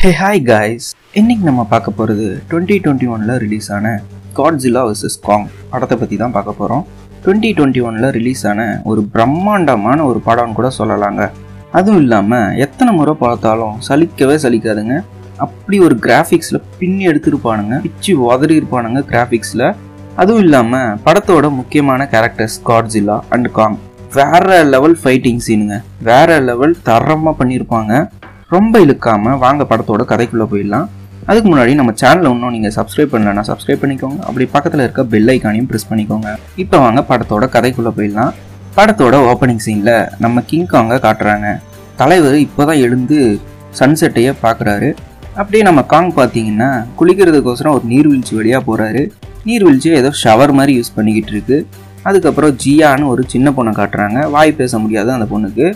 Hey hi guys இன்னைக்கு நம்ம பார்க்க போகிறது டுவெண்ட்டி டுவெண்ட்டி ஒனில் ரிலீஸ் ஆன காட்ஜிலா வர்சஸ் காங் படத்தை பற்றி தான் பார்க்க போகிறோம் டுவெண்ட்டி டுவெண்ட்டி ஒனில் ரிலீஸ் ஆன ஒரு பிரம்மாண்டமான ஒரு படம்னு கூட சொல்லலாங்க. அதுவும் இல்லாமல் எத்தனை முறை பார்த்தாலும் சலிக்கவே சலிக்காதுங்க. அப்படி ஒரு கிராஃபிக்ஸில் பின்னி எடுத்துருப்பானுங்க. பிச்சு உதறி இருப்பானுங்க கிராஃபிக்ஸில் அதுவும் இல்லாமல் படத்தோட முக்கியமான கேரக்டர்ஸ் காட்ஜிலா அண்ட் காங் வேற லெவல் ஃபைட்டிங் சீனுங்க வேற லெவல் தரமாக பண்ணியிருப்பாங்க. ரொம்ப இழுக்காம வாங்க படத்தோட கதைக்குள்ளே போயிடலாம். அதுக்கு முன்னாடி நம்ம சேனலில் இன்னும் நீங்கள் சப்ஸ்கிரைப் பண்ணலன்னா சப்ஸ்கிரைப் பண்ணிக்கோங்க. அப்படி பக்கத்தில் இருக்க பெல் ஐக்கானையும் ப்ரெஸ் பண்ணிக்கோங்க. இப்போ வாங்க படத்தோட கதைக்குள்ளே போயிடலாம். படத்தோட ஓப்பனிங் சீனில் நம்ம கிங் காங்கை காட்டுறாங்க. தலைவர் இப்போ தான் எழுந்து சன்செட்டையே பார்க்குறாரு அப்படியே நம்ம காங் பார்த்தீங்கன்னா குளிக்கிறதுக்கோசரம் ஒரு நீர்வீழ்ச்சி வழியாக போகிறாரு நீர்வீழ்ச்சியை ஏதோ ஷவர் மாதிரி யூஸ் பண்ணிக்கிட்டு இருக்கு. அதுக்கப்புறம் ஜியான்னு ஒரு சின்ன பொண்ணை காட்டுறாங்க. வாய் பேச முடியாது அந்த பொண்ணுக்கு.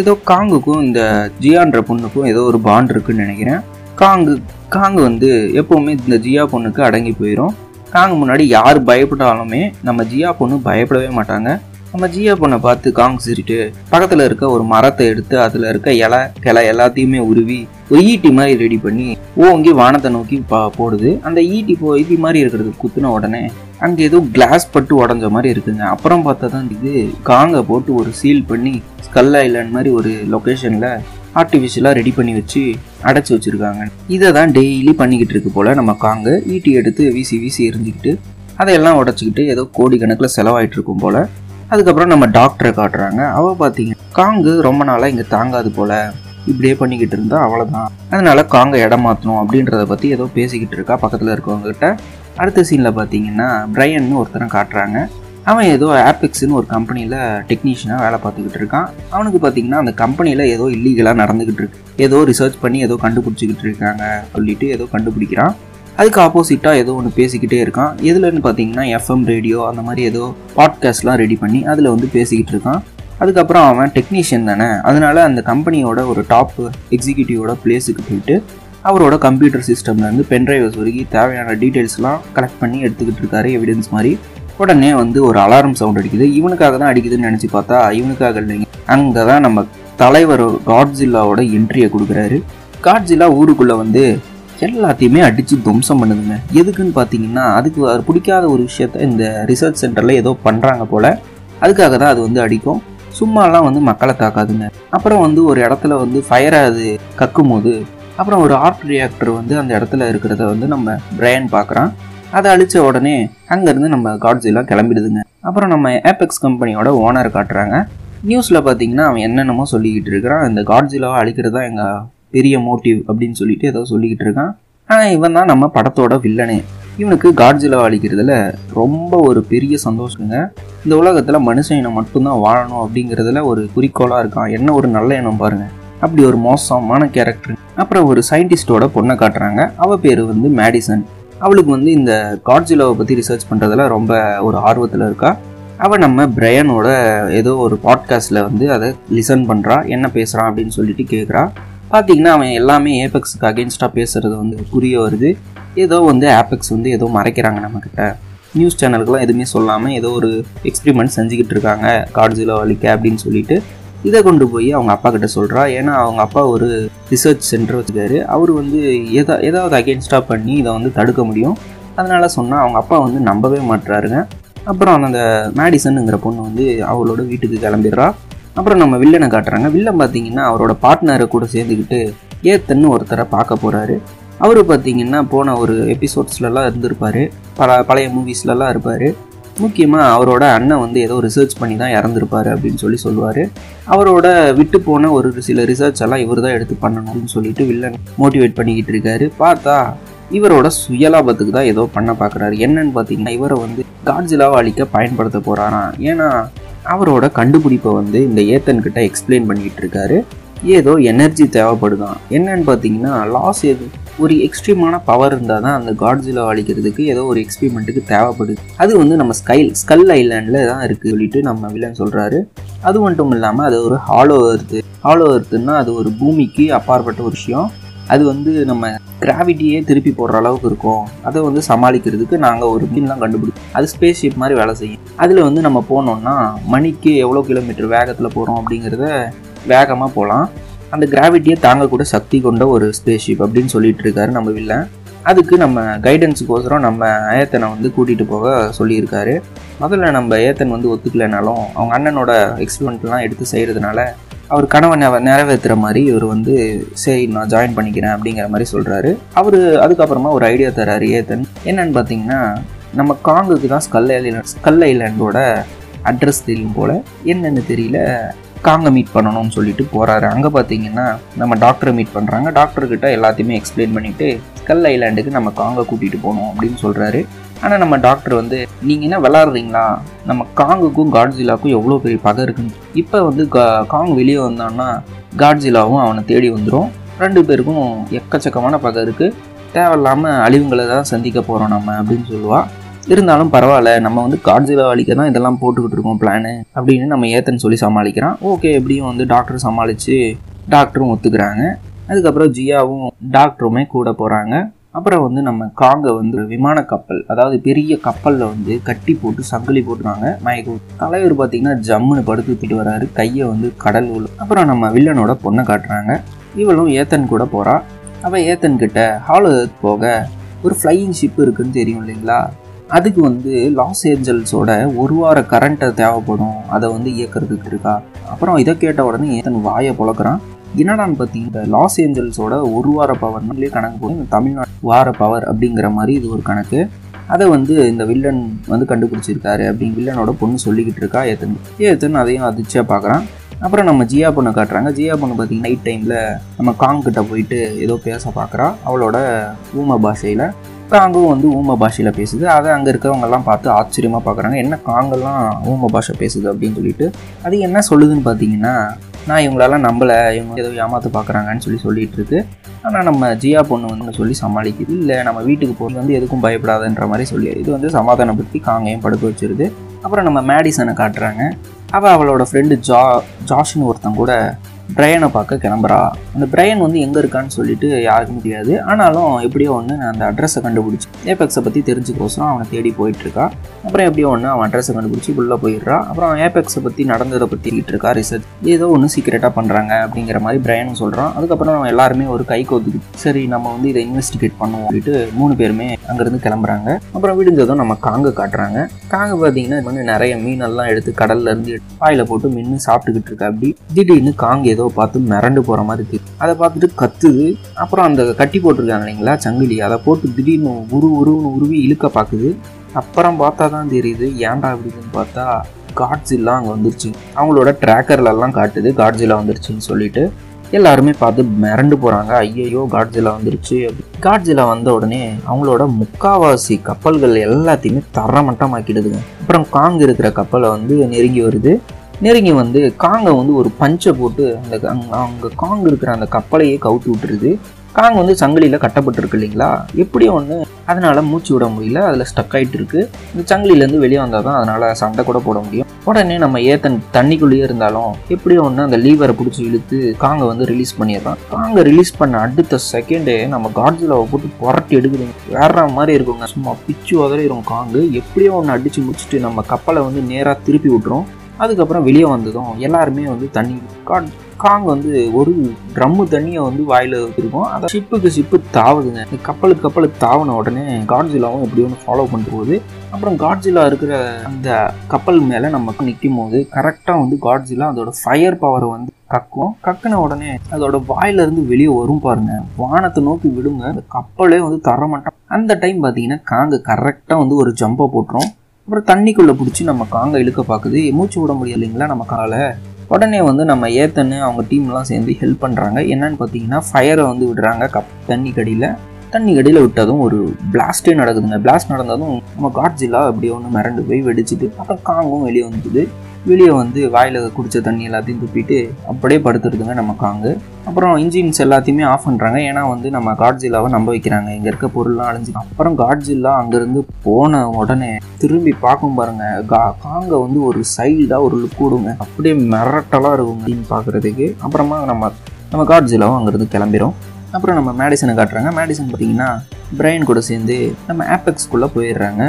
ஏதோ காங்குக்கும் இந்த ஜியான்ற பொண்ணுக்கும் ஏதோ ஒரு பாண்ட் இருக்குன்னு நினைக்கிறேன். காங்கு காங்கு வந்து எப்போவுமே இந்த ஜியா பொண்ணுக்கு அடங்கி போயிடும் காங்கு முன்னாடி யார் பயப்பட்டாலுமே நம்ம ஜியா பொண்ணு பயப்படவே மாட்டாங்க. நம்ம ஜியா பொண்ணை பார்த்து காங் சிரிட்டு பக்கத்தில் இருக்க ஒரு மரத்தை எடுத்து அதில் இருக்க இலை கிளை எல்லாத்தையுமே உருவி ஒரு ஈட்டி மாதிரி ரெடி பண்ணி ஓங்கி வானத்தை நோக்கி பா போடுது. அந்த ஈட்டி போ ஈட்டி மாதிரி இருக்கிறது குத்துன உடனே அங்கே ஏதோ கிளாஸ் பட்டு உடஞ்ச மாதிரி இருக்குங்க. அப்புறம் பார்த்தா தான் இது காங்கை போட்டு ஒரு சீல் பண்ணி ஸ்கல் ஐலாண்ட் மாதிரி ஒரு லொக்கேஷனில் ஆர்டிஃபிஷியலாக ரெடி பண்ணி வச்சு அடைச்சி வச்சுருக்காங்க. இதை தான் டெய்லி பண்ணிக்கிட்டு இருக்கு போல் நம்ம காங்கை. ஈட்டி எடுத்து வீசி வீசி எரிஞ்சிக்கிட்டு அதையெல்லாம் உடச்சிக்கிட்டு ஏதோ கோடிக்கணக்கில் செலவாயிட்டு இருக்கும் போல் அதுக்கப்புறம் நம்ம டாக்டரை காட்டுறாங்க. அவள் பார்த்தீங்க காங்கு ரொம்ப நாளாக இங்கே தாங்காது போல். இப்படியே பண்ணிக்கிட்டு இருந்தா அவ்வளோதான் அதனால காங்க இடம் மாற்றணும் அப்படின்றத பற்றி ஏதோ பேசிக்கிட்டு இருக்கா பக்கத்தில் இருக்கவங்ககிட்ட. அடுத்த சீனில் பார்த்தீங்கன்னா பிரையன்னு ஒருத்தனை காட்டுறாங்க. அவன் ஏதோ ஆப்பிக்ஸ்னு ஒரு கம்பெனியில் டெக்னீஷியனாக வேலை பார்த்துக்கிட்டு இருக்கான். அவனுக்கு பார்த்தீங்கன்னா அந்த கம்பெனியில் ஏதோ இல்லீகலாக நடந்துக்கிட்டு இருக்கு. ஏதோ ரிசர்ச் பண்ணி ஏதோ கண்டுபிடிச்சிக்கிட்டு இருக்காங்க சொல்லிட்டு ஏதோ கண்டுபிடிக்கிறான். அதுக்கு ஆப்போசிட்டாக ஏதோ ஒன்று பேசிக்கிட்டே இருக்கான். எதுலன்னு பார்த்தீங்கன்னா எஃப்எம் ரேடியோ அந்த மாதிரி ஏதோ பாட்காஸ்ட்லாம் ரெடி பண்ணி அதில் வந்து பேசிக்கிட்டு இருக்கான். அதுக்கப்புறம் அவன் டெக்னீஷியன் தானே. அதனால அந்த கம்பெனியோட ஒரு டாப் எக்ஸிக்யூட்டிவோட பிளேஸுக்கு போயிட்டு அவரோட கம்ப்யூட்டர் சிஸ்டம்லேருந்து பென்ட்ரைவர்ஸ் வரைக்கும் தேவையான டீட்டெயில்ஸ்லாம் கலெக்ட் பண்ணி எடுத்துக்கிட்டு இருக்காரு எவிடன்ஸ் மாதிரி. உடனே வந்து ஒரு அலாரம் சவுண்ட் அடிக்குது. இவனுக்காக தான் அடிக்குதுன்னு நினச்சி பார்த்தா இவனுக்காக இல்லைங்க. அங்கே தான் நம்ம தலைவர் காட்ஜில்லாவோட என்ட்ரியை கொடுக்குறாரு. காட்ஜில்லா ஊருக்குள்ளே வந்து எல்லாத்தையுமே அடித்து துவம்சம் பண்ணுதுங்க. எதுக்குன்னு பார்த்தீங்கன்னா அதுக்கு அவர் பிடிக்காத ஒரு விஷயத்த இந்த ரிசர்ச் சென்டரில் ஏதோ பண்ணுறாங்க போல் அதுக்காக தான் அது வந்து அடிக்கும். சும்மாலாம் வந்து மக்களை தாக்காதுங்க. அப்புறம் வந்து ஒரு இடத்துல வந்து ஃபயரை அது கக்கும் போது அப்புறம் ஒரு ஆர்ட் ரியாக்டர் வந்து அந்த இடத்துல இருக்கிறத வந்து நம்ம பிரையன் பார்க்குறான் அதை அழிச்ச உடனே அங்கேருந்து நம்ம காட்ஸிலாம் கிளம்பிடுதுங்க. அப்புறம் நம்ம ஏபெக்ஸ் கம்பெனியோட ஓனர் காட்டுறாங்க. நியூஸில் பார்த்தீங்கன்னா அவன் என்னென்னமோ சொல்லிக்கிட்டு இருக்கிறான். இந்த காட்ஸிலாவை அழிக்கிறது தான் எங்கள் பெரிய மோட்டிவ் அப்படின்னு சொல்லிட்டு ஏதோ சொல்லிக்கிட்டு இருக்கான். ஆனால் இவன் தான் நம்ம படத்தோட வில்லனே இவனுக்கு காட்ஜிலா அழிக்கிறதுல ரொம்ப ஒரு பெரிய சந்தோஷங்க. இந்த உலகத்தில் மனுஷன் இனம் மட்டும்தான் வாழணும் அப்படிங்கிறதுல ஒரு குறிக்கோளாக இருக்கான். என்ன ஒரு நல்ல எண்ணம் பாருங்கள் அப்படி ஒரு மோசமான கேரக்டர் அப்புறம் ஒரு சயின்டிஸ்டோட பொண்ணை காட்டுறாங்க. அவள் பேர் வந்து மேடிசன் அவளுக்கு வந்து இந்த காட்ஜிலாவை பற்றி ரிசர்ச் பண்ணுறதுல ரொம்ப ஒரு ஆர்வத்தில் இருக்கா. அவள் நம்ம பிரையனோட ஏதோ ஒரு பாட்காஸ்ட்டில் வந்து அதை லிசன் பண்ணுறா என்ன பேசுகிறான் அப்படின்னு சொல்லிட்டு கேட்குறா பார்த்தீங்கன்னா அவன் எல்லாமே ஏபெக்ஸுக்கு அகேன்ஸ்டாக பேசுகிறது வந்து புரிய வருது. ஏதோ வந்து ஆப்பெக்ஸ் வந்து ஏதோ மறைக்கிறாங்க நம்மக்கிட்ட நியூஸ் சேனலுக்குலாம் எதுவுமே சொல்லாமல் ஏதோ ஒரு எக்ஸ்பிரிமெண்ட் செஞ்சுக்கிட்டு இருக்காங்க. காட்ஜிலோ வலிக்க அப்படின்னு சொல்லிட்டு இதை கொண்டு போய் அவங்க அப்பா கிட்ட சொல்கிறா ஏன்னா அவங்க அப்பா ஒரு ரிசர்ச் சென்டர் வச்சுக்காரு அவர் வந்து எதா ஏதாவது அகேன்ஸ்டாக பண்ணி இதை வந்து தடுக்க முடியும். அதனால் சொன்னால் அவங்க அப்பா வந்து நம்பவே மாட்டுறாருங்க அப்புறம் அந்த மேடிசனுங்கிற பொண்ணு வந்து அவளோட வீட்டுக்கு கிளம்பிடுறா. அப்புறம் நம்ம வில்லனை காட்டுறாங்க. வில்லன் பார்த்தீங்கன்னா அவரோட பார்ட்னரை கூட சேர்ந்துக்கிட்டு ஏத்தன்னு ஒருத்தரை பார்க்க போகிறாரு அவர் பார்த்தீங்கன்னா போன ஒரு எபிசோட்ஸ்லலாம் இருந்திருப்பார். பல பழைய மூவிஸ்லலாம் இருப்பார். முக்கியமாக அவரோட அண்ணன் வந்து ஏதோ ரிசர்ச் பண்ணி தான் இறந்துருப்பாரு அப்படின்னு சொல்லி சொல்லுவார். அவரோட விட்டு போன ஒரு சில ரிசர்ச் எல்லாம் இவர் தான் எடுத்து பண்ணணும்னு சொல்லிட்டு வில்லன் மோட்டிவேட் பண்ணிக்கிட்டு இருக்காரு. பார்த்தா இவரோட சுயலாபத்துக்கு தான் ஏதோ பண்ண பார்க்குறாரு என்னன்னு பார்த்தீங்கன்னா இவரை வந்து காட்ஜிலாவை அழிக்க பயன்படுத்த போகிறாராம் ஏன்னா அவரோட கண்டுபிடிப்பை வந்து இந்த ஏத்தன் கிட்ட எக்ஸ்பிளைன் பண்ணிகிட்டு இருக்காரு. ஏதோ எனர்ஜி தேவைப்படுதான் என்னன்னு பார்த்தீங்கன்னா லாஸ் எது ஒரு எக்ஸ்ட்ரீமான பவர் இருந்தால் தான் அந்த காட்ஜிலா அழிக்கிறதுக்கு ஏதோ ஒரு எக்ஸ்பிரிமெண்ட்டுக்கு தேவைப்படுது. அது வந்து நம்ம ஸ்கைல் ஸ்கல் ஐலாண்டில் தான் இருக்குது சொல்லிட்டு நம்ம வில்லன் சொல்கிறாரு அது மட்டும் இல்லாமல் அது ஒரு ஹாலோ எர்த்து ஹாலோ எர்த்துன்னா அது ஒரு பூமிக்கு அப்பாற்பட்ட ஒரு விஷயம். அது வந்து நம்ம கிராவிட்டியே திருப்பி போடுற அளவுக்கு இருக்கும். அதை வந்து சமாளிக்கிறதுக்கு நாங்கள் ஒரு மீன்லாம் கண்டுபிடிச்சோம். அது ஸ்பேஸ் ஷிப் மாதிரி வேலை செய்யும். அதில் வந்து நம்ம போனோம்னா மணிக்கு எவ்வளோ கிலோமீட்டர் வேகத்தில் போகிறோம் அப்படிங்கிறத வேகமாக போகலாம் அந்த கிராவிட்டியை தாங்கக்கூட சக்தி கொண்ட ஒரு ஸ்பேஸ் ஷிப் அப்படின்னு சொல்லிட்டு இருக்காரு நம்ம வில்லன் அதுக்கு நம்ம கைடன்ஸுக்கோசரம் நம்ம ஏத்தனை வந்து கூட்டிகிட்டு போக சொல்லியிருக்காரு. முதல்ல நம்ம ஏத்தன் வந்து ஒத்துக்கலைனாலும் அவங்க அண்ணனோட எக்ஸ்பிரிமெண்ட்லாம் எடுத்து செய்கிறதுனால அவர் கனவை நெ நிறைவேற்றுற மாதிரி இவர் வந்து சரி நான் ஜாயின் பண்ணிக்கிறேன் அப்படிங்கிற மாதிரி சொல்கிறாரு அவர் அதுக்கப்புறமா ஒரு ஐடியா தராரு ஏத்தன் என்னன்னு பார்த்தீங்கன்னா நம்ம காங்குக்கு தான் ஸ்கல் ஐலாண்ட் ஸ்கல் ஐலாண்டோட அட்ரஸ் தெரியும் போல் என்னென்னு தெரியல காங்கை மீட் பண்ணணும்னு சொல்லிட்டு போகிறாரு அங்கே பார்த்தீங்கன்னா நம்ம டாக்டரை மீட் பண்ணுறாங்க டாக்டர்கிட்ட எல்லாத்தையுமே எக்ஸ்பிளைன் பண்ணிவிட்டு ஸ்கல் ஐலாண்டுக்கு நம்ம காங்கை கூட்டிகிட்டு போகணும் அப்படின்னு சொல்கிறாரு ஆனால் நம்ம டாக்டர் வந்து நீங்கள் என்ன விளாட்றீங்களா நம்ம காங்குக்கும் காட்ஜிலாவுக்கும் எவ்வளோ பெரிய பகை இருக்குன்னு. இப்போ வந்து கா காங் வெளியே வந்தான்னா காட்ஜிலாவும் அவனை தேடி வந்துடும் ரெண்டு பேருக்கும் எக்கச்சக்கமான பகை இருக்குது தேவையில்லாமல் அழிவுங்களை தான் சந்திக்க போகிறோம் நம்ம அப்படின்னு சொல்லுவாள் இருந்தாலும் பரவாயில்ல நம்ம வந்து காட்ஜிலா அழிக்க தான் இதெல்லாம் போட்டுக்கிட்டு இருக்கோம் பிளானு அப்படின்னு நம்ம ஏத்தன்னு சொல்லி சமாளிக்கிறான். ஓகே எப்படியும் வந்து டாக்டர் சமாளித்து டாக்டரும் ஒத்துக்கிறாங்க. அதுக்கப்புறம் ஜியாவும் டாக்டருமே கூட போகிறாங்க அப்புறம் வந்து நம்ம காங்கை வந்து விமான கப்பல் அதாவது பெரிய கப்பலில் வந்து கட்டி போட்டு சங்கிலி போட்டுருவாங்க மயக்க தலைவர் பார்த்தீங்கன்னா ஜம்முன்னு படுத்துக்கிட்டு வராரு. கையை வந்து கடல் உள்ள. அப்புறம் நம்ம வில்லனோட பொண்ணை காட்டுறாங்க. இவளும் ஏத்தன் கூட போகிறா அவள் ஏத்தன் கிட்ட ஹாலோ போக. ஒரு ஃப்ளையிங் ஷிப் இருக்குன்னு தெரியும் இல்லைங்களா? அதுக்கு வந்து லாஸ் ஏஞ்சல்ஸோட ஒரு வார கரண்ட்டை தேவைப்படும். அதை வந்து இயக்கிறதுக்கு இருக்கா? அப்புறம் இதை கேட்ட உடனே ஏத்தன் வாயை பொழக்கிறான் என்னடான்னு பார்த்தீங்கன்னா லாஸ் ஏஞ்சல்ஸோட ஒரு வார பவர்னாலே கணக்கு போட்டு தமிழ்நாடு வார பவர் அப்படிங்கிற மாதிரி இது ஒரு கணக்கு. அதை வந்து இந்த வில்லன் வந்து கண்டுபிடிச்சிருக்காரு அப்படின்னு வில்லனோட பொண்ணு சொல்லிக்கிட்டு இருக்கா ஏத்தன். ஏத்தன் அதையும் அதிர்ச்சியாக பார்க்குறான். அப்புறம் நம்ம ஜியா பொண்ணை காட்டுறாங்க. ஜியா பொண்ணு பார்த்தீங்கன்னா நைட் டைமில் நம்ம காங் கிட்ட போயிட்டு ஏதோ பேச பார்க்குறா. அவளோட ஊம பாஷையில். காங்கும் வந்து ஊம பாஷையில் பேசுது. அதை அங்கே இருக்கிறவங்கெல்லாம் பார்த்து ஆச்சரியமாக பார்க்குறாங்க. என்ன காங்கெல்லாம் ஊம பாஷை பேசுது அப்படின்னு சொல்லிட்டு. அது என்ன சொல்லுதுன்னு பார்த்தீங்கன்னா நான் இவங்களெல்லாம் நம்பலை. இவங்க ஏதோ ஏமாத்து பார்க்குறாங்கன்னு சொல்லி சொல்லிகிட்டு இருக்கு ஆனால் நம்ம ஜியா பொண்ணு வந்து சொல்லி சமாளிக்குது. இல்லை நம்ம வீட்டுக்கு போகிறது வந்து எதுக்கும் பயப்படாதுன்ற மாதிரி சொல்லி இது வந்து சமாதானப்படுத்தி காங்கையும் படுக்க வச்சிருது. அப்புறம் நம்ம மேடிசனை காட்டுறாங்க. அவள் அவளோட ஃப்ரெண்டு ஜா ஜாஷ்னு ஒருத்தன் கூட பிரையனை பார்க்க கிளம்புறா. அந்த பிரையன் வந்து எங்கே இருக்கான்னு சொல்லிட்டு யாருக்கும் தெரியாது. ஆனாலும் எப்படியோ ஒன்று நான் அந்த அட்ரஸை கண்டுபிடிச்சி ஏபெக்ஸை பற்றி தெரிஞ்சுக்கோசரம் அவனை தேடி போயிட்டுருக்கா அப்புறம் எப்படியோ ஒன்று அவன் அட்ரஸை கண்டுபிடிச்சி உள்ளே போயிடுறான். அப்புறம் ஏபெக்ஸை பற்றி நடந்ததை பற்றிக்கிட்டு இருக்கா ரிசர்ச் ஏதோ ஒன்று சீக்கிரட்டாக பண்ணுறாங்க அப்படிங்கிற மாதிரி பிரையனும் சொல்கிறான் அதுக்கப்புறம் நம்ம எல்லாருமே ஒரு கை கோத்துக்கு சரி நம்ம வந்து இதை இன்வெஸ்டிகேட் பண்ணுவோம் அப்படின்ட்டு மூணு பேருமே அங்கேருந்து கிளம்புறாங்க. அப்புறம் விடுஞ்சதும் நம்ம காங்கு காட்டுறாங்க. காங்கு பார்த்தீங்கன்னா இது வந்து நிறைய மீனெல்லாம் எடுத்து கடல்ல இருந்து போட்டு மின்னு சாப்பிட்டுக்கிட்டு இருக்கா அப்படி. திடீர்னு காங்கு ஏதோ பார்த்து மிரண்டு போகிற மாதிரி இருக்குது அதை பார்த்துட்டு கத்துது. அப்புறம் அந்த கட்டி போட்டிருக்காங்க இல்லைங்களா சங்கிலி. அதை போட்டு திடீர்னு உரு உருன்னு உருவி இழுக்க பார்க்குது. அப்புறம் பார்த்தா தான் தெரியுது ஏன்டா அப்படின்னு பார்த்தா காட்ஸில்லாம் அங்கே வந்துருச்சு. அவங்களோட ட்ராக்கர்லலாம் காட்டுது காட்ஸிலா வந்துருச்சுன்னு சொல்லிட்டு. எல்லாருமே பார்த்து மிரண்டு போகிறாங்க ஐயையோ காட்ஜிலா வந்துருச்சு. காட்ஜிலா வந்த உடனே அவங்களோட முக்காவாசி கப்பல்கள் எல்லாத்தையுமே தரமட்டமாக்கிடுதுங்க. அப்புறம் காங் இருக்கிற கப்பலை வந்து நெருங்கி வருது. நெருங்கி வந்து காங்கை வந்து ஒரு பஞ்சை போட்டு அந்த அங்கே காங் இருக்கிற அந்த கப்பலையே கவுத்து விட்டுருது. காங் வந்து சங்கிலியில் கட்டப்பட்டிருக்கு இல்லைங்களா? எப்படியும் ஒன்று அதனால் மூச்சு விட முடியல. அதில் ஸ்டக் ஆகிட்டு இருக்கு இந்த சங்கிலிலேருந்து வெளியே வந்தால் தான் அதனால் சண்டை கூட போட முடியும். உடனே நம்ம ஏத்தன் தண்ணிக்குள்ளேயே இருந்தாலும் எப்படியும் ஒன்று அந்த லீவரை பிடிச்சி இழுத்து காங்கை வந்து ரிலீஸ் பண்ணிடுறான் காங்கை ரிலீஸ் பண்ண அடுத்த செகண்டே நம்ம காட்ஜிலாவை போட்டு புரட்டி எடுக்குதுங்க. வேற மாதிரி இருக்குங்க. சும்மா பிச்சு உதறிடும் காங்கு. எப்படியோ ஒன்று அடித்து முடிச்சுட்டு நம்ம கப்பலை வந்து நேராக திருப்பி விட்டுரும். அதுக்கப்புறம் வெளியே வந்ததும் எல்லாருமே வந்து தண்ணி காட் காங் வந்து ஒரு ட்ரம்மு தண்ணியை வந்து வாயில் வச்சுருக்கோம் அதை ஷிப்புக்கு ஷிப்பு தாவுதுங்க. இந்த கப்பலுக்கு கப்பலுக்கு தாவின உடனே காட்ஜிலாவும் எப்படி ஒன்று ஃபாலோ பண்ணிட்டு போகுது. அப்புறம் காட்ஜிலா இருக்கிற அந்த கப்பல் மேலே நமக்கு நிற்கும் போது கரெக்டாக வந்து காட்ஜிலா அதோட ஃபயர் பவரை வந்து கக்கும். கக்குன உடனே அதோட வாயிலிருந்து வெளியே வரும் பாருங்க. வானத்தை நோக்கி விடுங்க. அந்த கப்பலே வந்து தர மாட்டோம் அந்த டைம் பார்த்தீங்கன்னா காங்க கரெக்டாக வந்து ஒரு ஜம்பை போட்டுரும். அப்புறம் தண்ணிக்குள்ளே பிடிச்சி நம்ம காங்க இழுக்க பார்க்குது மூச்சு விட முடியலைங்களா நம்ம காலை உடனே வந்து நம்ம ஏத்தன்னு அவங்க டீம்லாம் சேர்ந்து ஹெல்ப் பண்ணுறாங்க என்னன்னு பார்த்தீங்கன்னா ஃபயரை வந்து விடுறாங்க. கப் தண்ணி கடியில். தண்ணி இடையில விட்டதும் ஒரு பிளாஸ்டே நடக்குதுங்க. பிளாஸ்ட் நடந்ததும் நம்ம காட்ஜிலா அப்படியே ஒன்று மிரண்டு போய் வெடிச்சிட்டு அப்புறம் காங்கும் வெளியே வந்துடுது வெளியே வந்து வாயில் குடிச்ச தண்ணி எல்லாத்தையும் துப்பிட்டு அப்படியே படுத்துடுதுங்க நம்ம காங்கு. அப்புறம் இன்ஜின்ஸ் எல்லாத்தையுமே ஆஃப் பண்ணுறாங்க ஏன்னா வந்து நம்ம காட்ஜில்லாவை நம்ப வைக்கிறாங்க. இங்கே இருக்க பொருள்லாம் அழிஞ்சு அப்புறம் காட்ஜில்லா அங்கேருந்து போன உடனே திரும்பி பார்க்கும் பாருங்க. கா காங்கை வந்து ஒரு சைல்டாக ஒரு லுக் விடுங்க அப்படியே மிரட்டலாக இருக்கும் அப்படின்னு பார்க்குறதுக்கு. அப்புறமா நம்ம நம்ம காட்ஜில்லாவும் அங்கேருந்து கிளம்பிடும் அப்புறம் நம்ம மேடிசனை காட்டுறாங்க. மேடிசன் பார்த்தீங்கன்னா பிரைன் கூட சேர்ந்து நம்ம ஆப்பெக்ஸ்குள்ளே போயிடுறாங்க.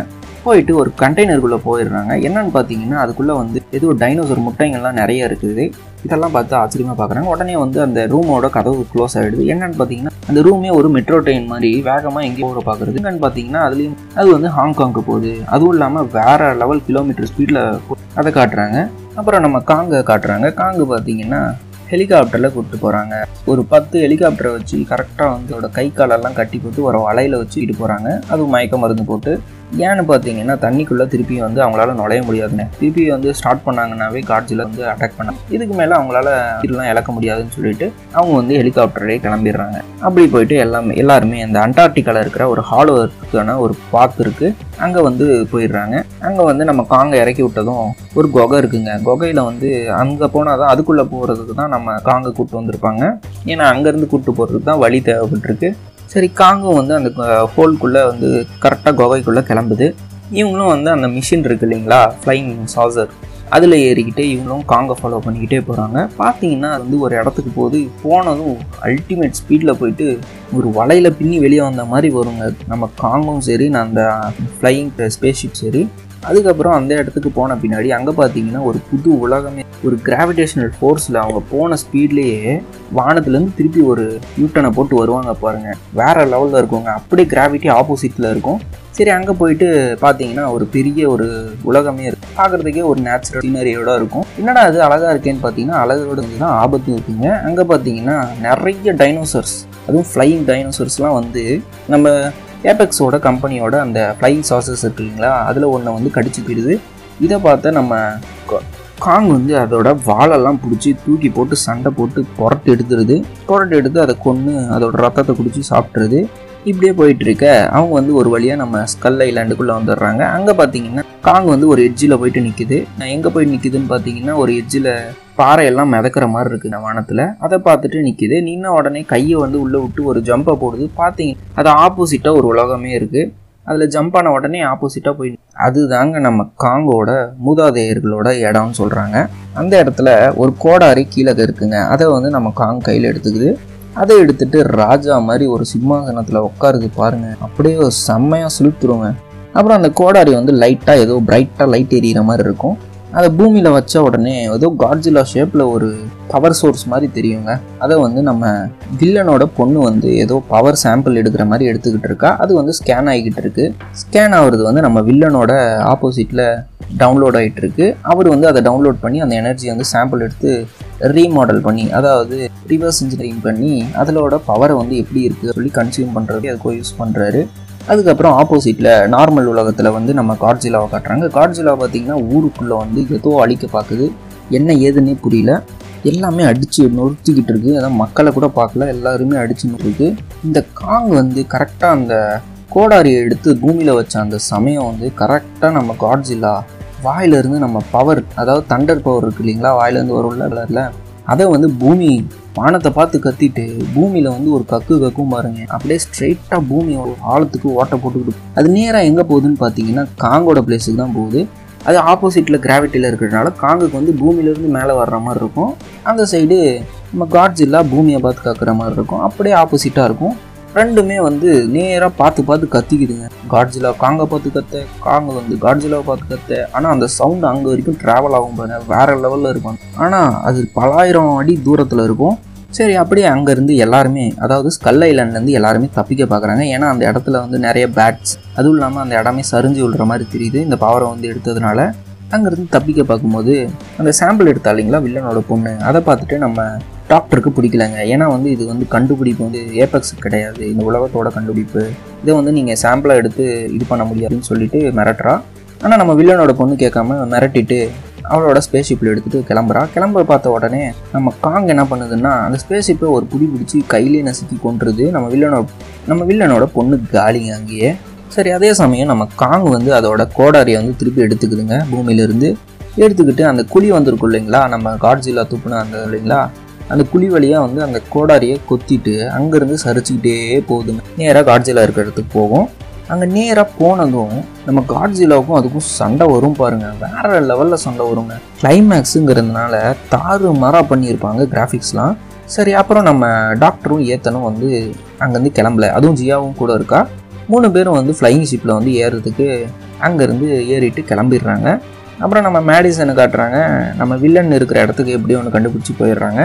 போயிட்டு ஒரு கண்டெய்னருக்குள்ளே போயிடுறாங்க. என்னன்னு பார்த்தீங்கன்னா அதுக்குள்ளே வந்து ஏதோ டைனோசர் முட்டைங்கள்லாம் நிறைய இருக்குது. இதெல்லாம் பார்த்து ஆச்சரியமாக பார்க்குறாங்க. உடனே வந்து அந்த ரூமோட கதவு க்ளோஸ் ஆகிடுது என்னன்னு பார்த்தீங்கன்னா அந்த ரூமே ஒரு மெட்ரோ ட்ரெயின் மாதிரி வேகமாக எங்கேயோ போகிற பார்க்குறது. என்னன்னு பார்த்தீங்கன்னா அதுலேயும் அது வந்து ஹாங்காங்க்கு போகுது. அதுவும் இல்லாமல் வேறு லெவல் கிலோமீட்டர் ஸ்பீடில் அதை காட்டுறாங்க. அப்புறம் நம்ம காங்கை காட்டுறாங்க. காங்கு பார்த்தீங்கன்னா ஹெலிகாப்டரில் கூப்பிட்டு போகிறாங்க ஒரு பத்து ஹெலிகாப்டரை வச்சு கரெக்டாக வந்து அதோட கை காலெல்லாம் கட்டி போட்டு ஒரு வலையில் இட்டு போகிறாங்க அது மயக்க மருந்து போட்டு ஏன்னு பார்த்தீங்கன்னா தண்ணிக்குள்ளே திருப்பி வந்து அவங்களால நுழைய முடியாதுங்க. திருப்பி வந்து ஸ்டார்ட் பண்ணாங்கன்னாவே காட்சியில் வந்து அட்டாக் பண்ணாங்க இதுக்கு மேலே அவங்களால இதெல்லாம் இழக்க முடியாதுன்னு சொல்லிட்டு அவங்க வந்து ஹெலிகாப்டரே கிளம்பிடுறாங்க. அப்படி போயிட்டு எல்லாமே எல்லாருமே அந்த அண்டார்டிகாவில் இருக்கிற ஒரு ஹாலோவருக்கான ஒரு பாத் இருக்குது அங்கே வந்து போயிடுறாங்க. அங்கே வந்து நம்ம காங்கை இறக்கி விட்டதும் ஒரு குகை இருக்குங்க. குகையில் வந்து அங்கே போனால் தான் அதுக்குள்ளே போகிறதுக்கு தான் நம்ம காங்கை கூப்பிட்டு வந்திருப்பாங்க. ஏன்னா அங்கேருந்து கூப்பிட்டு போகிறதுக்கு தான் வழி தேவைப்பட்டிருக்கு. சரி காங்கும் வந்து அந்த ஹோல்குள்ளே வந்து கரெக்டாக குகைக்குள்ளே கிளம்புது. இவங்களும் வந்து அந்த மிஷின் இருக்கு இல்லைங்களா? ஃப்ளைங் சாசர் அதில் ஏறிக்கிட்டே இவங்களும் காங்கை ஃபாலோ பண்ணிக்கிட்டே போகிறாங்க பார்த்தீங்கன்னா அது வந்து ஒரு இடத்துக்கு போகுது. போனதும் அல்டிமேட் ஸ்பீடில் போயிட்டு ஒரு வலையில் பின்னி வெளியே வந்த மாதிரி வருங்க. நம்ம காங்கும் சரி நான் அந்த ஃப்ளையிங் ஸ்பேஸ்ஷிப் சரி. அதுக்கப்புறம் அந்த இடத்துக்கு போன பின்னாடி அங்கே பார்த்தீங்கன்னா ஒரு புது உலகமே. ஒரு கிராவிடேஷனல் ஃபோர்ஸில் அவங்க போன ஸ்பீட்லேயே வானத்துலேருந்து திருப்பி ஒரு யூட்டனை போட்டு வருவாங்க பாருங்கள் வேறு லெவலில் இருக்குங்க அப்படியே கிராவிட்டி ஆப்போசிட்டில் இருக்கும். சரி அங்கே போயிட்டு பார்த்தீங்கன்னா ஒரு பெரிய ஒரு உலகமே இருக்கும் பார்க்குறதுக்கே ஒரு நேச்சுரல் சீனரியோட இருக்கும். என்னடா அது அழகாக இருக்கேன்னு பார்த்தீங்கன்னா அழகோட தான் ஆபத்தும் இருக்குங்க அங்கே பார்த்தீங்கன்னா நிறைய டைனோசர்ஸ் அதுவும் ஃப்ளையிங் டைனோசர்ஸ்லாம் வந்து நம்ம ஏபெக்ஸோட கம்பெனியோட அந்த ஃப்ளை சாசஸ் இருக்கு இல்லைங்களா அதில் ஒன்று வந்து கடிச்சு போயிடுது இதை பார்த்த நம்ம காங் வந்து அதோட வாழெல்லாம் பிடிச்சி தூக்கி போட்டு சண்டை போட்டு புரட்டு எடுத்துருது. புரட்டு எடுத்து அதை கொன்று அதோட ரத்தத்தை குடிச்சு சாப்பிட்ருது இப்படியே போயிட்டு இருக்க அவங்க வந்து ஒரு வழியாக நம்ம ஸ்கல் ஐலாண்டுக்குள்ளே வந்துடுறாங்க. அங்கே பார்த்தீங்கன்னா காங் வந்து ஒரு எட்ஜில் போயிட்டு நிற்குது எங்கே போய் நிற்கிதுன்னு பார்த்தீங்கன்னா ஒரு எட்ஜில் பாறையெல்லாம் மிதக்கிற மாதிரி இருக்குது இந்த வானத்தில். அதை பார்த்துட்டு நிற்கிது நின்ன உடனே கையை வந்து உள்ளே விட்டு ஒரு ஜம்பை போடுது. பார்த்தீங்க அது ஆப்போசிட்டாக ஒரு உலகமே இருக்குது அதில் ஜம்ப் ஆன உடனே ஆப்போசிட்டாக போய் அதுதாங்க நம்ம காங்கோட மூதாதையர்களோட இடம்னு சொல்கிறாங்க அந்த இடத்துல ஒரு கோடாரி கீழே இருக்குங்க. அதை வந்து நம்ம காங் கையில் எடுத்துக்குது. அதை எடுத்துட்டு ராஜா மாதிரி ஒரு சிம்மாசனத்தில் உட்காருது பாருங்க. அப்படியே ஒரு செம்மையாக சுழுத்துருங்க அப்புறம் அந்த கோடாரி வந்து லைட்டாக ஏதோ பிரைட்டாக லைட் எரியிற மாதிரி இருக்கும். அதை பூமியில் வச்ச உடனே ஏதோ காட்ஜிலா ஷேப்பில் ஒரு பவர் சோர்ஸ் மாதிரி தெரியுங்க. அதை வந்து நம்ம வில்லனோட பொண்ணு வந்து ஏதோ பவர் சாம்பிள் எடுக்கிற மாதிரி எடுத்துக்கிட்டு இருக்கா. அது வந்து ஸ்கேன் ஆகிக்கிட்டு இருக்கு. ஸ்கேன் ஆகுறது வந்து நம்ம வில்லனோட ஆப்போசிட்டில் டவுன்லோட் ஆகிட்டு இருக்கு. அவர் வந்து அதை டவுன்லோட் பண்ணி அந்த எனர்ஜி வந்து சாம்பிள் எடுத்து ரீமாடல் பண்ணி அதாவது ரிவர்ஸ் இன்ஜினியரிங் பண்ணி அதிலோட பவரை வந்து எப்படி இருக்குது சொல்லி கன்சியூம் பண்ணுறது அதுக்கோ யூஸ் பண்ணுறாரு அதுக்கப்புறம் ஆப்போசிட்டில் நார்மல் உலகத்தில் வந்து நம்ம காட்ஜிலாவை காட்டுறாங்க. காட்ஜிலா பார்த்திங்கன்னா ஊருக்குள்ளே வந்து ஏதோ அழிக்க பார்க்குது. என்ன ஏதுன்னே புரியல. எல்லாமே அடித்து நொறுத்திக்கிட்டு இருக்குது அதான் மக்களை கூட பார்க்கல. எல்லாருமே அடித்து நொறுக்கு இந்த காங் வந்து கரெக்டாக அந்த கோடாரியை எடுத்து பூமியில் வச்ச அந்த சமயம் வந்து கரெக்டாக நம்ம காட்ஜிலா வாயிலிருந்து நம்ம பவர் அதாவது தண்டர் பவர் இருக்கு இல்லைங்களா? வாயிலேருந்து வரும்ல கலரில் அதை வந்து பூமி வானத்தை பார்த்து கத்திட்டு பூமியில் வந்து ஒரு கக்கு கக்கும் பாருங்க. அப்படியே ஸ்ட்ரெயிட்டாக பூமி ஒரு ஆழத்துக்கு ஓட்டை போட்டுக்கிட்டு அது நேராக எங்கே போகுதுன்னு பார்த்தீங்கன்னா காங்கோட பிளேஸுக்கு தான் போகுது. அது ஆப்போசிட்டில் கிராவிட்டியில் இருக்கிறதுனால காங்குக்கு வந்து பூமியிலேருந்து மேலே வர்ற மாதிரி இருக்கும். அந்த சைடு நம்ம காட்ஜில்லா பூமியை பார்த்து கக்குற மாதிரி இருக்கும். அப்படியே ஆப்போசிட்டாக இருக்கும். ரெண்டுமே வந்து நேராக பார்த்து பார்த்து கத்திக்குதுங்க. காட்ஜிலா காங்கை பார்த்து கத்த காங்க வந்து காட்ஜிலாவை பார்த்து கத்த. ஆனால் அந்த சவுண்டு அங்கே வரைக்கும் ட்ராவல் ஆகும் பாருங்க. வேற லெவலில் இருக்கும். ஆனால் அது பலாயிரம் அடி தூரத்தில் இருக்கும். சரி அப்படியே அங்கேருந்து எல்லாருமே அதாவது ஸ்கல் ஐலாண்ட்லேருந்து எல்லாருமே தப்பிக்க பார்க்குறாங்க ஏன்னா அந்த இடத்துல வந்து நிறைய பேட்ஸ் அதுவும் இல்லாமல் அந்த இடமே சரிஞ்சு விழுற மாதிரி தெரியுது. இந்த பவரை வந்து எடுத்ததுனால அங்கேருந்து தப்பிக்க பார்க்கும்போது அந்த சாம்பிள் எடுத்தா இல்லைங்களா வில்லனோட பொண்ணு. அதை பார்த்துட்டு நம்ம டாக்டருக்கு பிடிக்கலங்க. ஏன்னா வந்து இது வந்து கண்டுபிடிப்பு வந்து ஏபெக்ஸ் கிடையாது. இந்த உலகத்தோட கண்டுபிடிப்பு. இதை வந்து நீங்கள் சாம்பிளாக எடுத்து இது பண்ண முடியாதுன்னு சொல்லிட்டு மிரட்டுறா. ஆனால் நம்ம வில்லனோட பொண்ணு கேட்காம மிரட்டிட்டு அவளோட ஸ்பேஸ்ஷிப்பில் எடுத்துகிட்டு கிளம்புறா. கிளம்ப பார்த்த உடனே நம்ம காங் என்ன பண்ணுதுன்னா அந்த ஸ்பேஸ்ஷிப்பை ஒரு புடி பிடிச்சி கையிலே நசுக்கி கொண்டுருது நம்ம வில்லனோட நம்ம வில்லனோட பொண்ணு காலிங்க அங்கேயே. சரி அதே சமயம் நம்ம காங் வந்து அதோட கோடாரியை வந்து திருப்பி எடுத்துக்குதுங்க. பூமியிலேருந்து எடுத்துக்கிட்டு அந்த குழி வந்திருக்கும் இல்லைங்களா? நம்ம காட்ஜிலா துப்புன அந்த இல்லைங்களா? அந்த குழி வழியாக வந்து அந்த கோடாரியை கொத்திட்டு அங்கேருந்து சரிச்சுக்கிட்டே போகுதுங்க. நேராக காட்ஜிலா இருக்கிற இடத்துக்கு போகும் அங்கே நேராக போனதும் நம்ம காட்ஜிலாவுக்கும் அதுக்கும் சண்டை வரும் பாருங்கள் வேற லெவலில் சண்டை வருங்க. கிளைமேக்ஸுங்கிறதுனால தாறு மாறா பண்ணியிருப்பாங்க கிராஃபிக்ஸ்லாம். சரி அப்புறம் நம்ம டாக்டரும் ஏத்தனும் வந்து அங்கேருந்து கிளம்பல. அதுவும் ஜியாவும் கூட இருக்கா? மூணு பேரும் வந்து ஃப்ளையிங் ஷிப்பில் வந்து ஏறுறதுக்கு அங்கேருந்து ஏறிட்டு கிளம்பிடுறாங்க. அப்புறம் நம்ம மேடிசனை காட்டுறாங்க. நம்ம வில்லன் இருக்கிற இடத்துக்கு எப்படியும் ஒன்று கண்டுபிடிச்சி போயிடுறாங்க.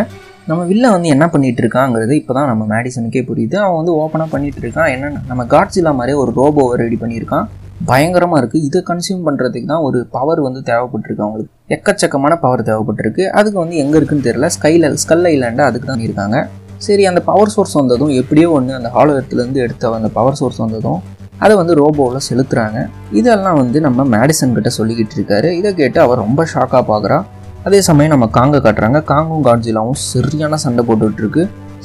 நம்ம வில்லன் வந்து என்ன பண்ணிகிட்டு இருக்காங்கிறது இப்போ தான் நம்ம மேடிசனுக்கே புரியுது. அவன் வந்து ஓப்பனாக பண்ணிகிட்டு இருக்கான். என்னென்ன நம்ம காட்ஸிலா மாதிரியே ஒரு ரோபோவை ரெடி பண்ணியிருக்கான். பயங்கரமாக இருக்குது இதை கன்சியூம் பண்ணுறதுக்கு தான் ஒரு பவர் வந்து தேவைப்பட்டிருக்கு அவங்களுக்கு. எக்கச்சக்கமான பவர் தேவைப்பட்டிருக்கு. அதுக்கு வந்து எங்கே இருக்குன்னு தெரியல. ஸ்கைல ஸ்கல் ஐலாண்டு அதுக்கு தான் இருக்காங்க சரி அந்த பவர் சோர்ஸ் வந்ததும் எப்படியோ ஒன்று அந்த ஹாலோவரத்துலேருந்து எடுத்த அந்த பவர் சோர்ஸ் வந்ததும் அதை வந்து ரோபோவில் செலுத்துகிறாங்க இதெல்லாம் வந்து நம்ம மேடிசன் கிட்ட சொல்லிக்கிட்டு இருக்காரு. இதை கேட்டு அவர் ரொம்ப ஷாக்காக பார்க்குறா அதே சமயம் நம்ம காங்கை காட்டுறாங்க. காங்கும் காட்ஜிலாவும் சரியான சண்டை போட்டுட்ருக்கு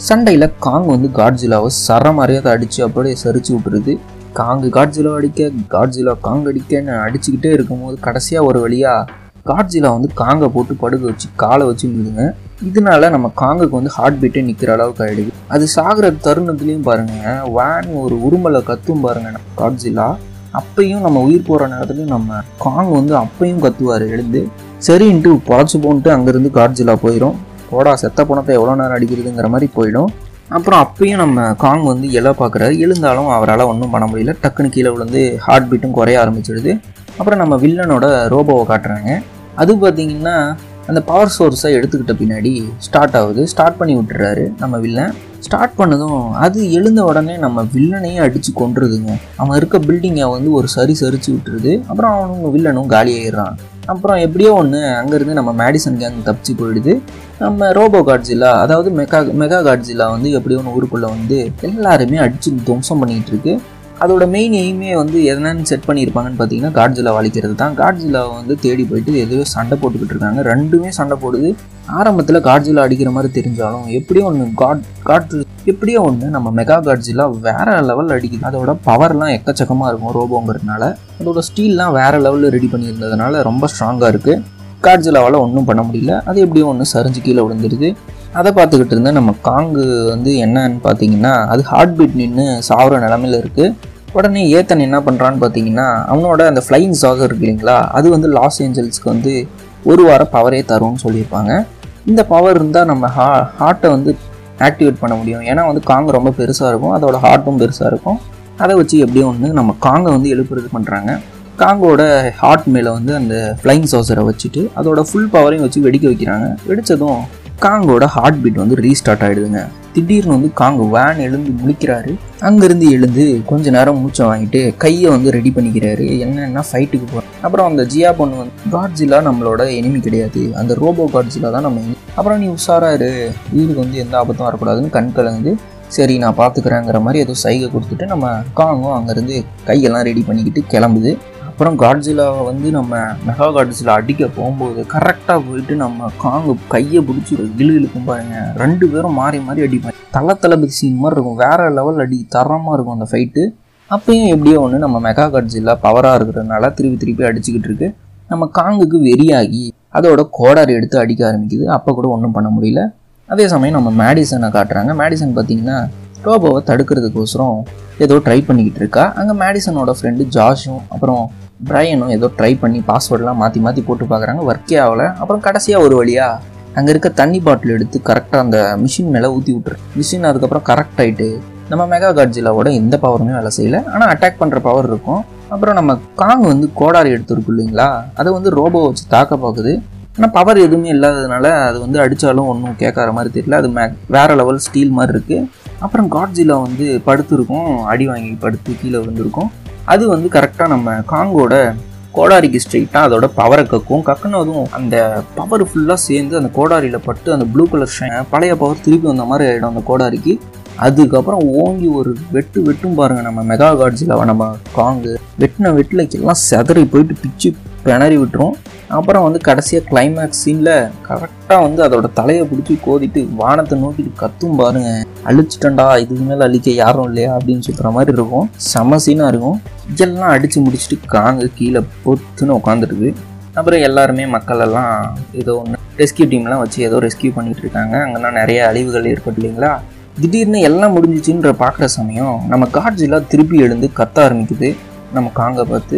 சண்டையில் காங் வந்து காட்ஜிலாவை சர மரியாதை அடித்து அப்படியே சரிச்சு விட்டுருது. காங்கு காட்ஜிலா அடிக்க காட்ஜிலா காங் அடிக்கன்னு அடிச்சுக்கிட்டே இருக்கும்போது கடைசியாக ஒரு வழியாக காட்ஜிலா வந்து காங்கை போட்டு படுக்க வச்சு காலை வச்சு விடுதுங்க இதனால நம்ம காங்குக்கு வந்து ஹார்ட் பீட்டே நிற்கிற அளவுக்கு ஆகிடுது அது சாகிற தருணத்துலேயும் பாருங்க வேன் ஒரு உருமலை கத்தும் பாருங்க நம்ம காட்ஜிலா அப்பையும் நம்ம உயிர் போகிற நேரத்துலையும் நம்ம காங் வந்து அப்பையும் கத்துவார் எழுந்து. சரின்ட்டு பொழைச்சி போன்ட்டு அங்கேருந்து காட்ஜிலா போயிடும் போடா செத்த பணத்தை எவ்வளோ நேரம் அடிக்கிறதுங்கிற மாதிரி போயிடும். அப்புறம் அப்பயும் நம்ம காங் வந்து எழ பார்க்குறாரு எழுந்தாலும் அவரால் ஒன்றும் பண்ண முடியல. டக்குன்னு கீழே விழுந்து ஹார்ட் பீட்டும் குறைய ஆரம்பிச்சிடுது. அப்புறம் நம்ம வில்லனோட ரோபோவை காட்டுறாங்க. அது பார்த்தீங்கன்னா அந்த பவர் சோர்ஸை எடுத்துக்கிட்ட பின்னாடி ஸ்டார்ட் ஆகுது. ஸ்டார்ட் பண்ணி விட்டுறாரு நம்ம வில்லன் ஸ்டார்ட் பண்ணதும் அது எழுந்த உடனே நம்ம வில்லனையே அடித்து கொண்டுருதுங்க அவன் இருக்க பில்டிங்கை வந்து ஒரு சரி சரிச்சு விட்டுருது. அப்புறம் அவனும் வில்லனும் காலியாகிடுறான் அப்புறம் எப்படியோ ஒன்று அங்கேருந்து நம்ம மேடிசன் கேங் தப்பிச்சு போயிடுது. நம்ம ரோபோ காட்ஜிலா அதாவது மெகா மெகா காட்ஜிலா வந்து எப்படியோ ஒன்று ஊருக்குள்ளே வந்து எல்லாருமே அடித்து துவம்சம் பண்ணிகிட்டு இருக்கு. அதோட மெயின் எய்மே வந்து என்னென்னு செட் பண்ணியிருப்பாங்கன்னு பார்த்தீங்கன்னா காட்ஜிலா வலிக்கிறது தான். காட்ஜிலாவை வந்து தேடி போயிட்டு எதையோ சண்டை போட்டுக்கிட்டு இருக்காங்க. ரெண்டுமே சண்டை போடுது. ஆரம்பத்தில் காட்ஜிலா அடிக்கிற மாதிரி தெரிஞ்சாலும் எப்படியோ ஒன்று காட் காட் எப்படியோ ஒன்று நம்ம மெகா காட்ஜிலா வேற லெவல் அடிக்குது. அதோட பவர்லாம் எக்கச்சக்கமாக இருக்கும் ரோபோங்கிறதுனால. அதோட ஸ்டீல்லாம் வேற லெவலில் ரெடி பண்ணியிருந்ததுனால ரொம்ப ஸ்ட்ராங்காக இருக்குது காட்ஜிலாவால் ஒன்றும் பண்ண முடியல. அது எப்படியோ ஒன்று சரிஞ்சு கீழே விழுந்துருது. அதை பார்த்துக்கிட்டு இருந்தால் நம்ம காங்கு வந்து என்னன்னு பார்த்தீங்கன்னா அது ஹார்ட் பீட் நின்று சாவுற நிலமையில இருக்குது உடனே ஏத்தன் என்ன பண்ணுறான்னு பார்த்தீங்கன்னா அவனோட அந்த ஃப்ளைங் சாகர் இருக்கு இல்லைங்களா அது வந்து லாஸ் ஏஞ்சல்ஸ்க்கு வந்து ஒரு வாரம் பவரே தரும்னு சொல்லியிருப்பாங்க. இந்த பவர் இருந்தால் நம்ம ஹா ஹார்ட்டை வந்து ஆக்டிவேட் பண்ண முடியும். ஏன்னா வந்து காங்கு ரொம்ப பெருசாக இருக்கும். அதோட ஹார்ட்டும் பெருசாக இருக்கும். அதை வச்சு எப்படியும் வந்து நம்ம காங்கை வந்து எழுப்புறது பண்ணுறாங்க காங்கோட ஹார்ட் மேலே வந்து அந்த ஃப்ளைங் சாசரை வச்சுட்டு அதோட ஃபுல் பவரையும் வச்சு வெடிக்க வைக்கிறாங்க. வெடித்ததும் காங்கோட ஹார்ட் பீட் வந்து ரீஸ்டார்ட் ஆகிடுதுங்க திடீர்னு வந்து காங் வேன் எழுந்து முழிக்கிறாரு. அங்கேருந்து எழுந்து கொஞ்ச நேரம் மூச்சை வாங்கிட்டு கையை வந்து ரெடி பண்ணிக்கிறாரு. என்னென்ன ஃபைட்டுக்கு போகிறோம் அப்புறம் அந்த ஜியா பொண்ணு வந்து காட்ஜிலா நம்மளோட எனிமி கிடையாது. அந்த ரோபோ காட்ஜிலா தான் நம்ம அப்புறம் நீ உஷாராரு வீடுக்கு வந்து எந்த ஆபத்தும் வரக்கூடாதுன்னு கண் கலந்து சரி நான் பார்த்துக்கிறேங்கிற மாதிரி ஏதோ சைகை கொடுத்துட்டு நம்ம காங்கும் அங்கேருந்து கையெல்லாம் ரெடி பண்ணிக்கிட்டு கிளம்புது. அப்புறம் காட்ஜிலாவை வந்து நம்ம மெகா காட்ஜிலா அடிக்க போகும்போது கரெக்டாக போயிட்டு நம்ம காங்கு கையை பிடிச்சி ஒரு இழு இழுக்கும் பாருங்க. ரெண்டு பேரும் மாறி மாறி அடிப்பாங்க. தலை தளபதி சீன் மாதிரி இருக்கும். வேற லெவல் அடி தரமாக இருக்கும் அந்த ஃபைட்டு அப்பயும் எப்படியோ ஒன்று நம்ம மெகா காட்ஜிலா பவராக இருக்கிறதுனால திருப்பி திருப்பி அடிச்சுக்கிட்டு இருக்கு. நம்ம காங்குக்கு வெறியாகி அதோட கோடாரி எடுத்து அடிக்க ஆரம்பிக்குது. அப்போ கூட ஒன்றும் பண்ண முடியல. அதே சமயம் நம்ம மேடிசனை காட்டுறாங்க. மேடிசன் பார்த்தீங்கன்னா ரோபோவை தடுக்கிறதுக்கோசரம் ஏதோ ட்ரை பண்ணிக்கிட்டு இருக்கா. அங்கே மேடிசனோட ஃப்ரெண்டு ஜாஷும் அப்புறம் பிரையனும் ஏதோ ட்ரை பண்ணி பாஸ்வேர்டெலாம் மாற்றி மாற்றி போட்டு பார்க்குறாங்க. ஒர்க்கே ஆகலை. அப்புறம் கடைசியாக ஒரு வழியாக அங்கே இருக்க தண்ணி பாட்டில் எடுத்து கரெக்டாக அந்த மிஷின் மேலே ஊற்றி விட்டுரு. மிஷின் அதுக்கப்புறம் கரெக்ட் ஆகிட்டு நம்ம மெகா காட்ஜிலாவோட எந்த பவருமே வேலை செய்யலை. ஆனால் அட்டாக் பண்ணுற பவர் இருக்கும். அப்புறம் நம்ம காங் வந்து கோடாரி எடுத்துருக்கு இல்லைங்களா? அதை வந்து ரோபோ வச்சு தாக்க பார்க்குது. ஆனால் பவர் எதுவுமே இல்லாததுனால அது வந்து அடித்தாலும் ஒன்றும் கேட்காத மாதிரி தெரியல. அது மே வேறு லெவல் ஸ்டீல் மாதிரி இருக்குது அப்புறம் காட்ஜிலா வந்து படுத்துருக்கும். அடி வாங்கி படுத்து கீழே விழுந்திருக்கும். அது வந்து கரெக்டாக நம்ம காங்கோட கோடாரிக்கு ஸ்ட்ரெயிட்டாக அதோட பவரை கக்கும். கக்குனதும் அந்த பவர் ஃபுல்லாக சேர்ந்து அந்த கோடாரியில் பட்டு அந்த ப்ளூ கலர் ஷைன் பழைய பவர் திருப்பி வந்த மாதிரி ஆகிடும் அந்த கோடாரிக்கு. அதுக்கப்புறம் ஓங்கி ஒரு வெட்டு வெட்டும் பாருங்க நம்ம மெகா காட்ஸில் நம்ம காங்கு. வெட்டின வெட்டில் எல்லாம் செதறி போயிட்டு பிச்சு பிணறி விட்டுரும். அப்புறம் வந்து கடைசியாக கிளைமேக்ஸ் சீனில் கரெக்டாக வந்து அதோட தலையை பிடிச்சி கோதிட்டு வானத்தை நோக்கிட்டு கத்தும் பாருங்க. அழிச்சிட்டண்டா இதுக்கு மேலே அழிக்க யாரும் இல்லையா அப்படின்னு சொல்கிற மாதிரி இருக்கும். செம சீனாக இருக்கும். இதெல்லாம் அடித்து முடிச்சுட்டு காங்க கீழே பொத்துன்னு உட்காந்துருக்கு அப்புறம் எல்லாருமே மக்களெல்லாம் ஏதோ ஒன்று ரெஸ்கியூ டீம்லாம் வச்சு ஏதோ ரெஸ்கியூ பண்ணிகிட்டு இருக்காங்க. அங்கெல்லாம் நிறைய அழிவுகள் ஏற்பட்டு இல்லைங்களா? திடீர்னு எல்லாம் முடிஞ்சிச்சுன்ற பார்க்குற சமயம் நம்ம காட்ஜிலாம் திருப்பி எழுந்து கத்த ஆரம்பிக்குது. நம்ம காங்கை பார்த்து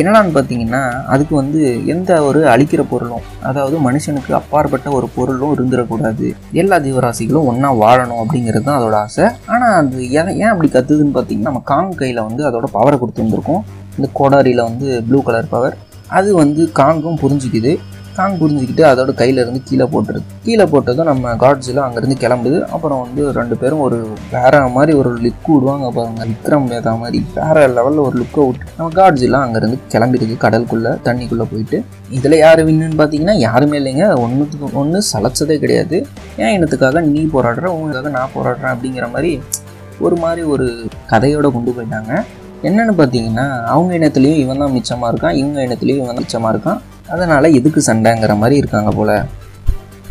என்னடான்னு பார்த்தீங்கன்னா அதுக்கு வந்து எந்த ஒரு அழிக்கிற பொருளும் அதாவது மனுஷனுக்கு அப்பாற்பட்ட ஒரு பொருளும் இருந்துடக்கூடாது. எல்லா ஜீவராசிகளும் ஒன்றா வாழணும் அப்படிங்கிறது தான் அதோட ஆசை. ஆனால் அது ஏன் ஏன் அப்படி கத்துதுன்னு பார்த்தீங்கன்னா நம்ம காங் கையில் வந்து அதோட பவரை கொடுத்துருந்துருக்கோம். இந்த கோடாரியில் வந்து ப்ளூ கலர் பவர் அது வந்து காங்கும் புரிஞ்சுக்குது. தாங்க புரிஞ்சுக்கிட்டு அதோட கையிலேருந்து கீழே போட்டுருது கீழே போட்டதும் நம்ம காட்ஸில் அங்கேருந்து கிளம்புது. அப்புறம் வந்து ரெண்டு பேரும் ஒரு வேற மாதிரி ஒரு லுக் விடுவாங்க பாருங்க. விக்ரம் வேதா மாதிரி. வேற லெவலில் ஒரு லுக்கை விட்டு நம்ம காட்ஸில் அங்கேருந்து கிளம்பிடுது கடலுக்குள்ளே தண்ணிக்குள்ளே போயிட்டு. இதில் யார் வின்னுன்னு பார்த்தீங்கன்னா யாருமே இல்லைங்க. ஒன்றுத்துக்கு ஒன்று சலைச்சதே கிடையாது. ஏன் இனத்துக்காக நீ போராடுற உங்களுக்காக நான் போராடுறேன் அப்படிங்கிற மாதிரி ஒரு மாதிரி ஒரு கதையோட கொண்டு போயிட்டாங்க. என்னென்னு பார்த்தீங்கன்னா அவங்க இனத்துலேயும் இவன் தான் மிச்சமாக இருக்கான் இவங்க இனத்துலேயும் இவன் தான் மிச்சமாக இருக்கான். அதனால் எதுக்கு சண்டைங்கிற மாதிரி இருக்காங்க போல்.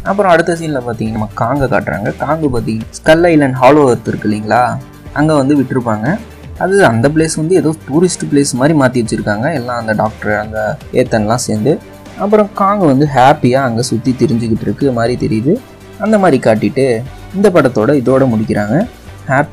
அப்புறம் அடுத்த சீனில் பார்த்தீங்கன்னா நம்ம காங்க காட்டுறாங்க. காங்கு பார்த்தீங்கன்னா ஸ்கல் ஐலண்ட் ஹாலோ எர்த் இருக்கு இல்லைங்களா? அங்கே வந்து விட்டுருப்பாங்க. அது அந்த பிளேஸ் வந்து ஏதோ டூரிஸ்ட் பிளேஸ் மாதிரி மாற்றி வச்சுருக்காங்க. எல்லாம் அந்த டாக்டர் அந்த ஏத்தன்லாம் சேர்ந்து. அப்புறம் காங்க வந்து ஹாப்பியாக அங்கே சுற்றி தெரிஞ்சுக்கிட்டு இருக்கு. மாதிரி தெரியுது. அந்த மாதிரி காட்டிட்டு இந்த படத்தோட இதோட முடிக்கிறாங்க. ஹாப்பி